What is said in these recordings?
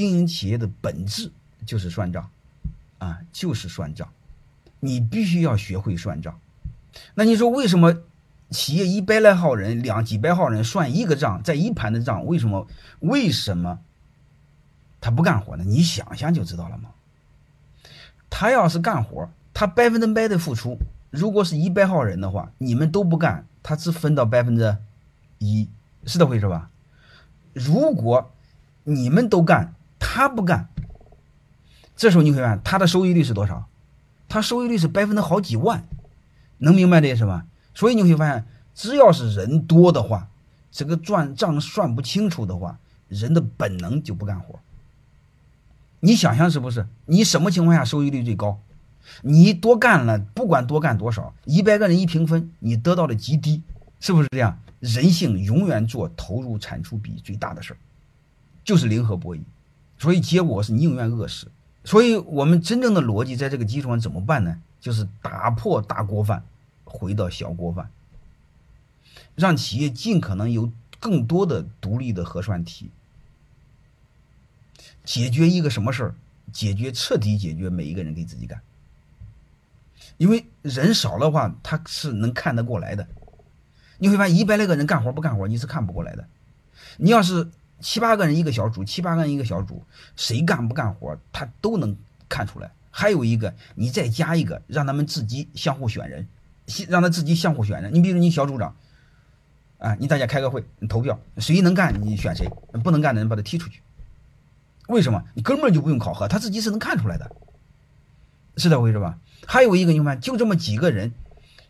经营企业的本质就是算账，啊，就是算账，你必须要学会算账。那你说为什么企业一百来号人、两几百号人算一个账，在一盘的账，为什么为什么他不干活呢？你想想就知道了吗？他要是干活，他百分之百的付出。如果是一百号人的话，你们都不干，他只分到百分之一，是这回事吧？如果你们都干，他不干，这时候你会发现他的收益率是多少？他收益率是百分之好几万，能明白这意思吧？所以你会发现，只要是人多的话，这个赚账算不清楚的话，人的本能就不干活。你想想是不是？你什么情况下收益率最高？你多干了，不管多干多少，一百个人一平分，你得到的极低，是不是这样？人性永远做投入产出比最大的事儿，就是零和博弈，所以结果是宁愿饿死。所以我们真正的逻辑在这个基础上怎么办呢？就是打破大锅饭，回到小锅饭，让企业尽可能有更多的独立的核算题，解决一个什么事儿？解决彻底解决每一个人给自己干。因为人少的话，他是能看得过来的。你会发现一百来个人干活不干活，你是看不过来的。你要是七八个人一个小组，七八个人一个小组，谁干不干活，他都能看出来。还有一个，你再加一个，让他们自己相互选人，让他自己相互选人。你比如你小组长，啊，你大家开个会，你投票，谁能干你选谁，不能干的人把他踢出去。为什么？你根本就不用考核，他自己是能看出来的，是这回事吧？还有一个，你看，就这么几个人，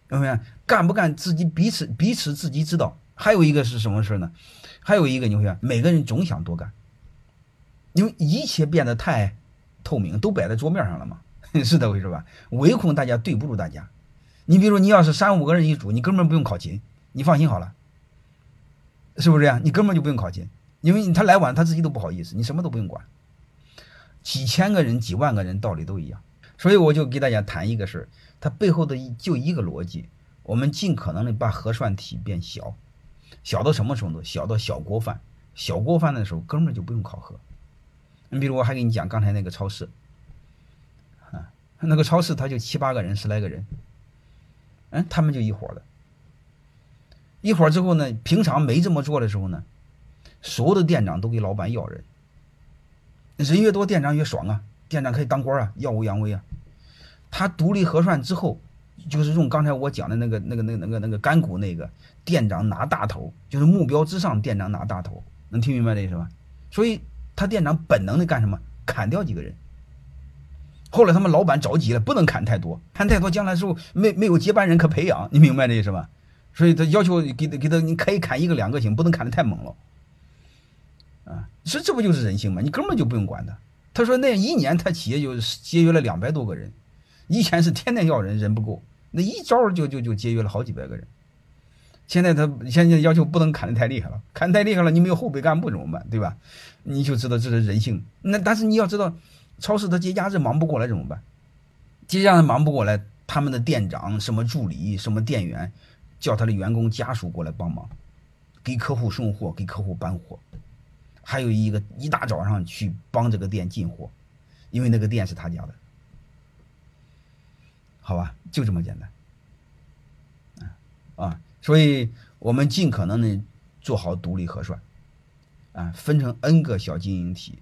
有没有干不干自己彼此彼此自己知道。还有一个是什么事呢？还有一个，你会发现，每个人总想多干，因为一切变得太透明，都摆在桌面上了嘛，是这回事吧？唯恐大家对不住大家。你比如你要是三五个人一组，你根本不用考勤，你放心好了，是不是这样？你根本就不用考勤，因为他来晚他自己都不好意思，你什么都不用管。几千个人、几万个人，道理都一样。所以我就给大家谈一个事儿，它背后的就一个逻辑，我们尽可能的把核算题变小，小到什么程度？小到小锅饭，小锅饭的时候根本就不用考核。你比如我还给你讲刚才那个超市，啊，那个超市他就七八个人、十来个人，嗯，他们就一伙的，一伙之后呢，平常没这么做的时候呢，所有的店长都给老板要人，人越多店长越爽啊。店长可以当官啊，耀武扬威啊！他独立核算之后，就是用刚才我讲的那个、那个、那个、那个、那个干股那个店长拿大头，就是目标之上，店长拿大头，能听明白这意思吧？所以他店长本能的干什么？砍掉几个人。后来他们老板着急了，不能砍太多，砍太多将来时候没没有接班人可培养，你明白这意思吧？所以他要求给他给他，你可以砍一个两个行，不能砍的太猛了。啊，这这不就是人性吗？你根本就不用管他。他说：“那一年他企业就节约了两百多个人，以前是天天要人，人不够，那一招就就就节约了好几百个人。现在他现在要求不能砍的太厉害了，砍太厉害了，你没有后备干部怎么办？对吧？你就知道这是人性。那但是你要知道，超市他节假日忙不过来怎么办？节假日忙不过来，他们的店长、什么助理、什么店员，叫他的员工家属过来帮忙，给客户送货，给客户搬货。”还有一个一大早上去帮这个店进货，因为那个店是他家的，好吧，就这么简单，啊，所以我们尽可能的做好独立核算，啊，分成 n 个小经营体，